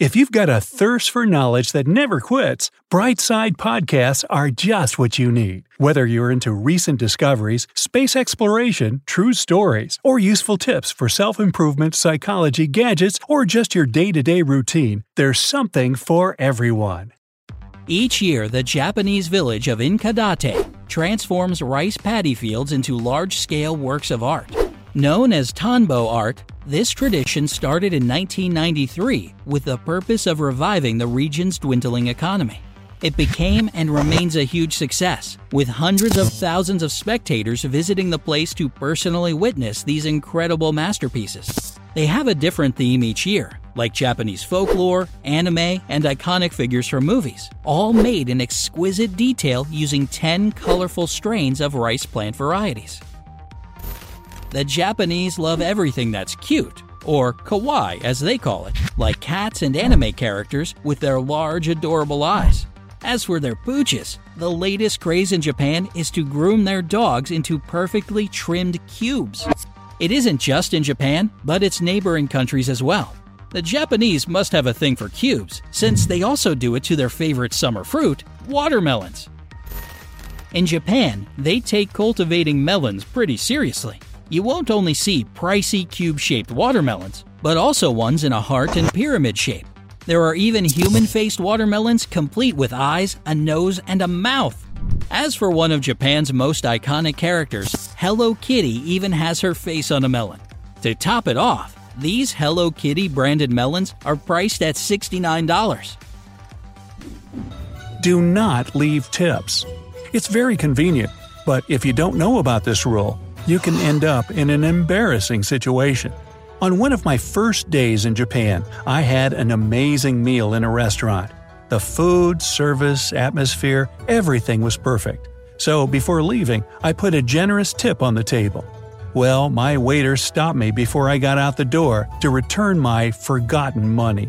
If you've got a thirst for knowledge that never quits, Brightside Podcasts are just what you need. Whether you're into recent discoveries, space exploration, true stories, or useful tips for self improvement, psychology, gadgets, or just your day to day routine, there's something for everyone. Each year, the Japanese village of Inakadate transforms rice paddy fields into large scale works of art. Known as Tanbo art, this tradition started in 1993 with the purpose of reviving the region's dwindling economy. It became and remains a huge success, with hundreds of thousands of spectators visiting the place to personally witness these incredible masterpieces. They have a different theme each year, like Japanese folklore, anime, and iconic figures from movies, all made in exquisite detail using 10 colorful strains of rice plant varieties. The Japanese love everything that's cute, or kawaii as they call it, like cats and anime characters with their large, adorable eyes. As for their pooches, the latest craze in Japan is to groom their dogs into perfectly trimmed cubes. It isn't just in Japan, but its neighboring countries as well. The Japanese must have a thing for cubes, since they also do it to their favorite summer fruit, watermelons. In Japan, they take cultivating melons pretty seriously. You won't only see pricey cube shaped watermelons, but also ones in a heart and pyramid shape. There are even human faced watermelons complete with eyes, a nose, and a mouth. As for one of Japan's most iconic characters, Hello Kitty even has her face on a melon. To top it off, these Hello Kitty branded melons are priced at $69. Do not leave tips. It's very convenient, but if you don't know about this rule, you can end up in an embarrassing situation. On one of my first days in Japan, I had an amazing meal in a restaurant. The food, service, atmosphere, everything was perfect. So before leaving, I put a generous tip on the table. Well, my waiter stopped me before I got out the door to return my forgotten money.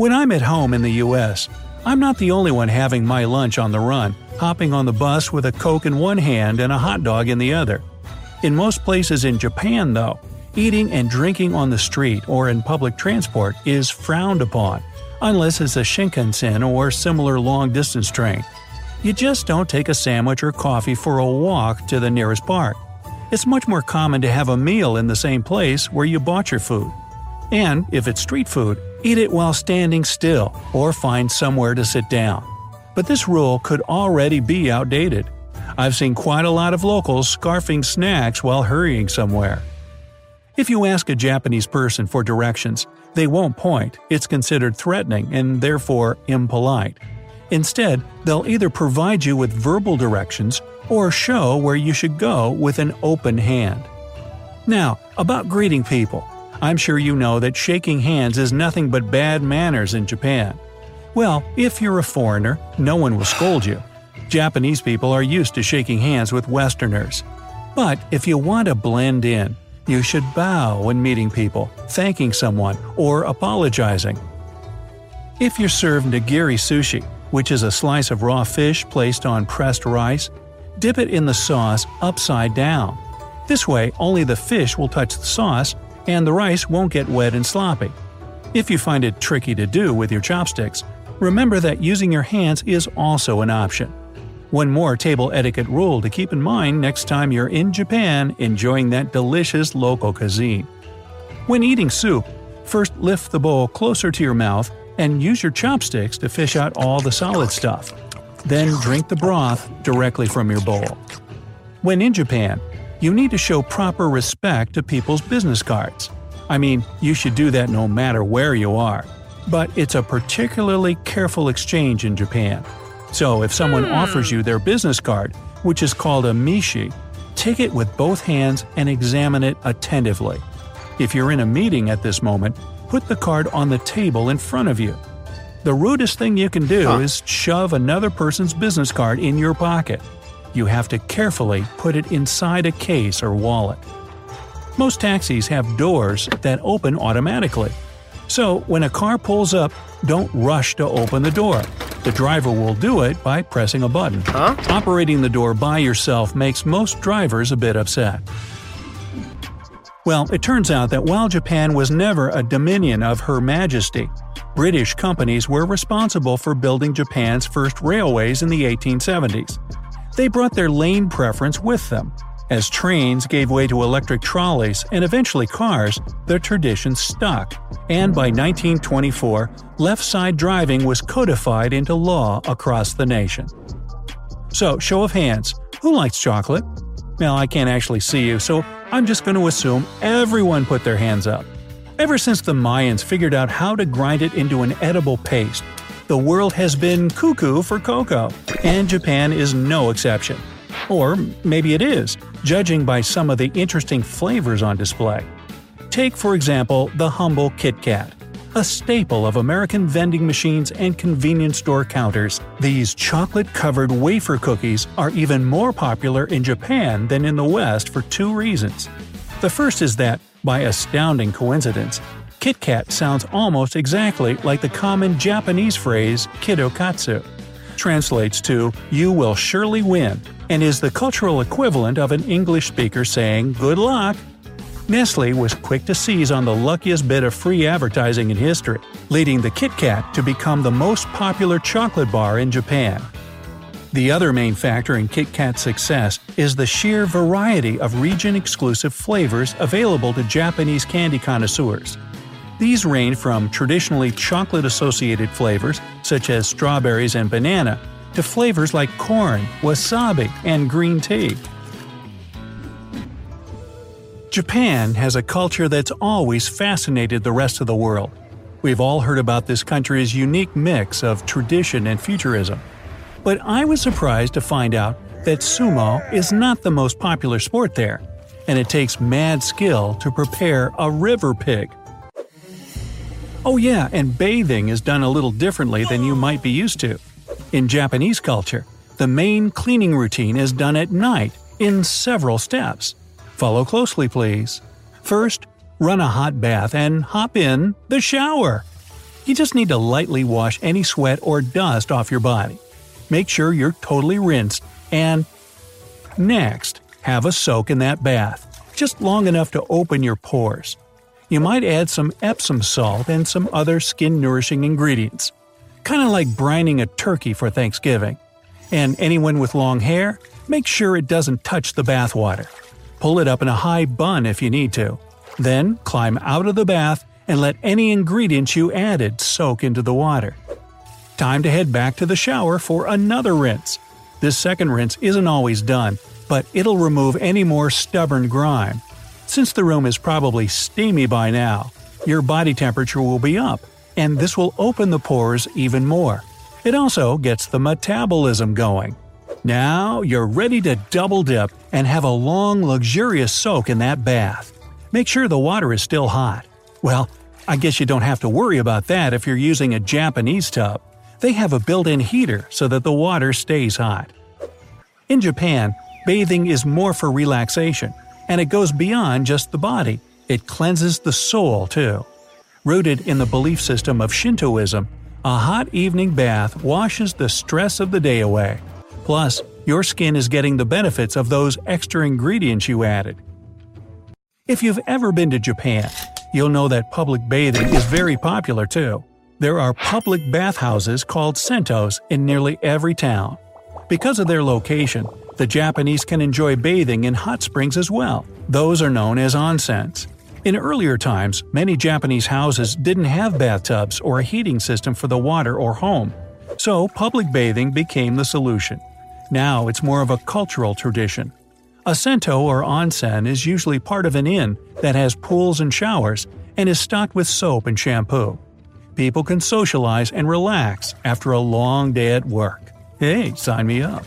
When I'm at home in the US, I'm not the only one having my lunch on the run, hopping on the bus with a Coke in one hand and a hot dog in the other. In most places in Japan, though, eating and drinking on the street or in public transport is frowned upon, unless it's a Shinkansen or similar long distance train. You just don't take a sandwich or coffee for a walk to the nearest park. It's much more common to have a meal in the same place where you bought your food. And if it's street food, eat it while standing still or find somewhere to sit down. But this rule could already be outdated. I've seen quite a lot of locals scarfing snacks while hurrying somewhere. If you ask a Japanese person for directions, they won't point, it's considered threatening and therefore impolite. Instead, they'll either provide you with verbal directions or show where you should go with an open hand. Now, about greeting people. I'm sure you know that shaking hands is nothing but bad manners in Japan. Well, if you're a foreigner, no one will scold you. Japanese people are used to shaking hands with Westerners. But if you want to blend in, you should bow when meeting people, thanking someone, or apologizing. If you're served nigiri sushi, which is a slice of raw fish placed on pressed rice, dip it in the sauce upside down. This way, only the fish will touch the sauce and the rice won't get wet and sloppy. If you find it tricky to do with your chopsticks, remember that using your hands is also an option. One more table etiquette rule to keep in mind next time you're in Japan enjoying that delicious local cuisine. When eating soup, first lift the bowl closer to your mouth and use your chopsticks to fish out all the solid stuff. Then drink the broth directly from your bowl. When in Japan, you need to show proper respect to people's business cards. I mean, you should do that no matter where you are. But it's a particularly careful exchange in Japan. So if someone hmm. offers you their business card, which is called a meishi, take it with both hands and examine it attentively. If you're in a meeting at this moment, put the card on the table in front of you. The rudest thing you can do is shove another person's business card in your pocket. You have to carefully put it inside a case or wallet. Most taxis have doors that open automatically. So when a car pulls up, don't rush to open the door. The driver will do it by pressing a button. Huh? Operating the door by yourself makes most drivers a bit upset. Well, it turns out that while Japan was never a dominion of Her Majesty, British companies were responsible for building Japan's first railways in the 1870s. They brought their lane preference with them. As trains gave way to electric trolleys and eventually cars, the tradition stuck, and by 1924, left side driving was codified into law across the nation. So, show of hands, who likes chocolate? Now, I can't actually see you, so I'm just going to assume everyone put their hands up. Ever since the Mayans figured out how to grind it into an edible paste, the world has been cuckoo for cocoa, and Japan is no exception. Or maybe it is, judging by some of the interesting flavors on display. Take, for example, the humble Kit Kat. A staple of American vending machines and convenience store counters, these chocolate covered wafer cookies are even more popular in Japan than in the West for two reasons. The first is that, by astounding coincidence, Kit Kat sounds almost exactly like the common Japanese phrase kitto katsu. Translates to, you will surely win, and is the cultural equivalent of an English speaker saying, good luck. Nestle was quick to seize on the luckiest bit of free advertising in history, leading the Kit Kat to become the most popular chocolate bar in Japan. The other main factor in Kit Kat's success is the sheer variety of region exclusive flavors available to Japanese candy connoisseurs. These range from traditionally chocolate associated flavors, such as strawberries and banana, to flavors like corn, wasabi, and green tea. Japan has a culture that's always fascinated the rest of the world. We've all heard about this country's unique mix of tradition and futurism. But I was surprised to find out that sumo is not the most popular sport there, and it takes mad skill to prepare a river pig. Oh, yeah, and bathing is done a little differently than you might be used to. In Japanese culture, the main cleaning routine is done at night in several steps. Follow closely, please. First, run a hot bath and hop in the shower. You just need to lightly wash any sweat or dust off your body. Make sure you're totally rinsed, and next, have a soak in that bath, just long enough to open your pores. You might add some Epsom salt and some other skin nourishing ingredients. Kind of like brining a turkey for Thanksgiving. And anyone with long hair, make sure it doesn't touch the bath water. Pull it up in a high bun if you need to. Then climb out of the bath and let any ingredients you added soak into the water. Time to head back to the shower for another rinse. This second rinse isn't always done, but it'll remove any more stubborn grime. Since the room is probably steamy by now, your body temperature will be up, and this will open the pores even more. It also gets the metabolism going. Now you're ready to double dip and have a long, luxurious soak in that bath. Make sure the water is still hot. Well, I guess you don't have to worry about that if you're using a Japanese tub. They have a built in heater so that the water stays hot. In Japan, bathing is more for relaxation, and it goes beyond just the body, it cleanses the soul too. Rooted in the belief system of Shintoism, a hot evening bath washes the stress of the day away. Plus, your skin is getting the benefits of those extra ingredients you added. If you've ever been to Japan, you'll know that public bathing is very popular too. There are public bathhouses called sentos in nearly every town. Because of their location, the Japanese can enjoy bathing in hot springs as well. Those are known as onsens. In earlier times, many Japanese houses didn't have bathtubs or a heating system for the water or home, so public bathing became the solution. Now it's more of a cultural tradition. A sento or onsen is usually part of an inn that has pools and showers and is stocked with soap and shampoo. People can socialize and relax after a long day at work. Hey, sign me up.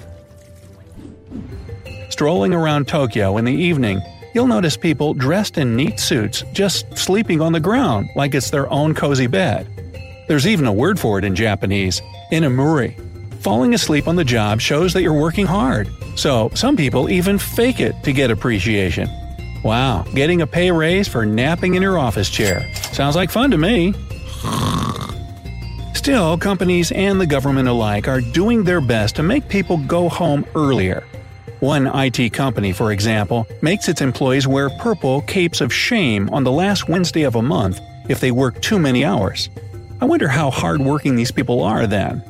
Strolling around Tokyo in the evening, you'll notice people dressed in neat suits just sleeping on the ground like it's their own cozy bed. There's even a word for it in Japanese, inemuri. Falling asleep on the job shows that you're working hard, so some people even fake it to get appreciation. Wow, getting a pay raise for napping in your office chair. Sounds like fun to me. Still, companies and the government alike are doing their best to make people go home earlier. One IT company, for example, makes its employees wear purple capes of shame on the last Wednesday of a month if they work too many hours. I wonder how hardworking these people are then.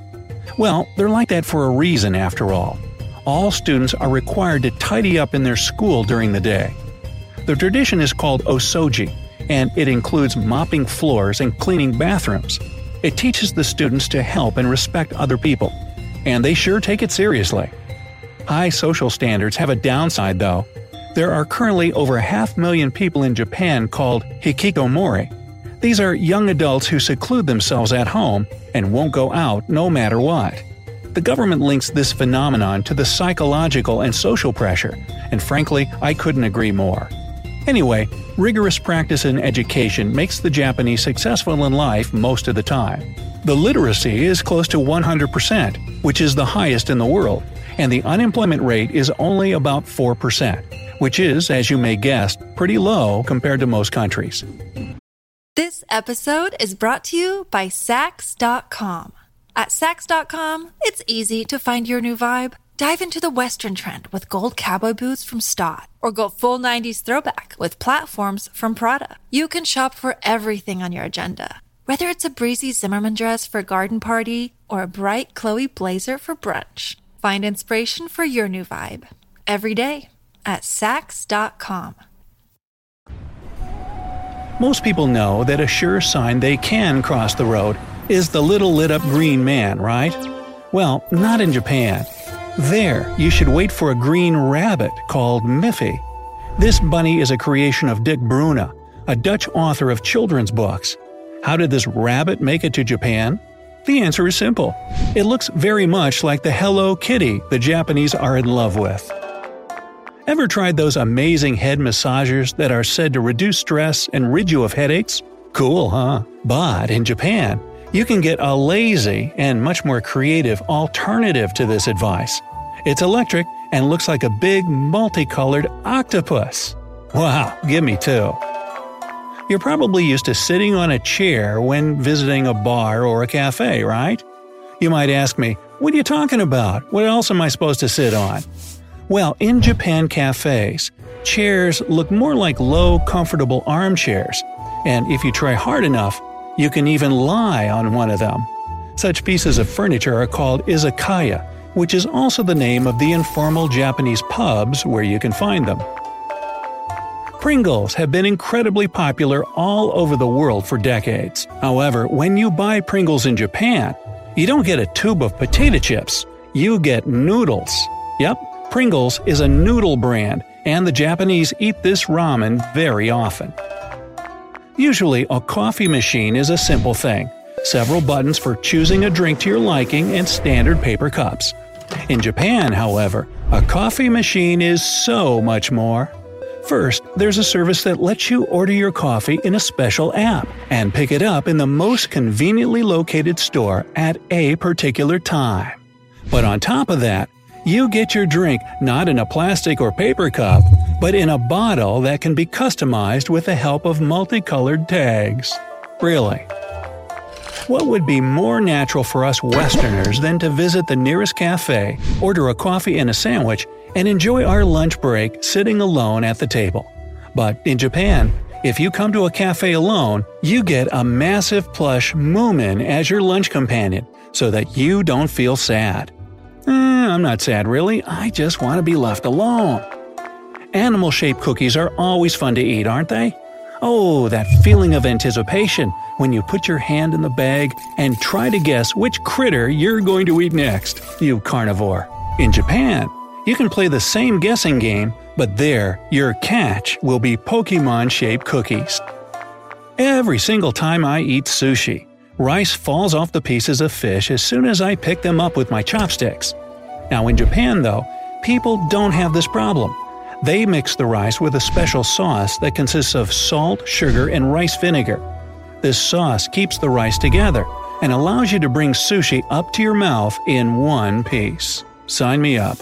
Well, they're like that for a reason, after all. All students are required to tidy up in their school during the day. The tradition is called osoji, and it includes mopping floors and cleaning bathrooms. It teaches the students to help and respect other people, and they sure take it seriously. High social standards have a downside, though. There are currently over half million people in Japan called hikikomori. These are young adults who seclude themselves at home and won't go out no matter what. The government links this phenomenon to the psychological and social pressure, and frankly, I couldn't agree more. Anyway, rigorous practice in education makes the Japanese successful in life most of the time. The literacy is close to 100%, which is the highest in the world, and the unemployment rate is only about 4%, which is, as you may guess, pretty low compared to most countries. This episode is brought to you by Saks.com. At Saks.com, it's easy to find your new vibe. Dive into the Western trend with gold cowboy boots from Staud, or go full 90s throwback with platforms from Prada. You can shop for everything on your agenda, whether it's a breezy Zimmermann dress for a garden party or a bright Chloe blazer for brunch. Find inspiration for your new vibe every day at Saks.com. Most people know that a sure sign they can cross the road is the little lit up green man, right? Well, not in Japan. There, you should wait for a green rabbit called Miffy. This bunny is a creation of Dick Bruna, a Dutch author of children's books. How did this rabbit make it to Japan? The answer is simple. It looks very much like the Hello Kitty the Japanese are in love with. Ever tried those amazing head massagers that are said to reduce stress and rid you of headaches? Cool, huh? But in Japan, you can get a lazy and much more creative alternative to this advice. It's electric and looks like a big multicolored octopus. Wow, give me two. You're probably used to sitting on a chair when visiting a bar or a cafe, right? You might ask me, what are you talking about? What else am I supposed to sit on? Well, in Japan cafes, chairs look more like low, comfortable armchairs, and if you try hard enough, you can even lie on one of them. Such pieces of furniture are called izakaya, which is also the name of the informal Japanese pubs where you can find them. Pringles have been incredibly popular all over the world for decades. However, when you buy Pringles in Japan, you don't get a tube of potato chips, you get noodles. Yep, Pringles is a noodle brand, and the Japanese eat this ramen very often. Usually, a coffee machine is a simple thing several buttons for choosing a drink to your liking and standard paper cups. In Japan, however, a coffee machine is so much more. First, there's a service that lets you order your coffee in a special app and pick it up in the most conveniently located store at a particular time. But on top of that, you get your drink not in a plastic or paper cup, but in a bottle that can be customized with the help of multicolored tags. Really. What would be more natural for us Westerners than to visit the nearest cafe, order a coffee and a sandwich, and enjoy our lunch break sitting alone at the table. But in Japan, if you come to a cafe alone, you get a massive plush Moomin as your lunch companion so that you don't feel sad. Eh, I'm not sad really, I just want to be left alone. Animal shaped cookies are always fun to eat, aren't they? Oh, that feeling of anticipation when you put your hand in the bag and try to guess which critter you're going to eat next, you carnivore. In Japan, you can play the same guessing game, but there, your catch will be Pokemon shaped cookies. Every single time I eat sushi, rice falls off the pieces of fish as soon as I pick them up with my chopsticks. Now, in Japan, though, people don't have this problem. They mix the rice with a special sauce that consists of salt, sugar, and rice vinegar. This sauce keeps the rice together and allows you to bring sushi up to your mouth in one piece. Sign me up.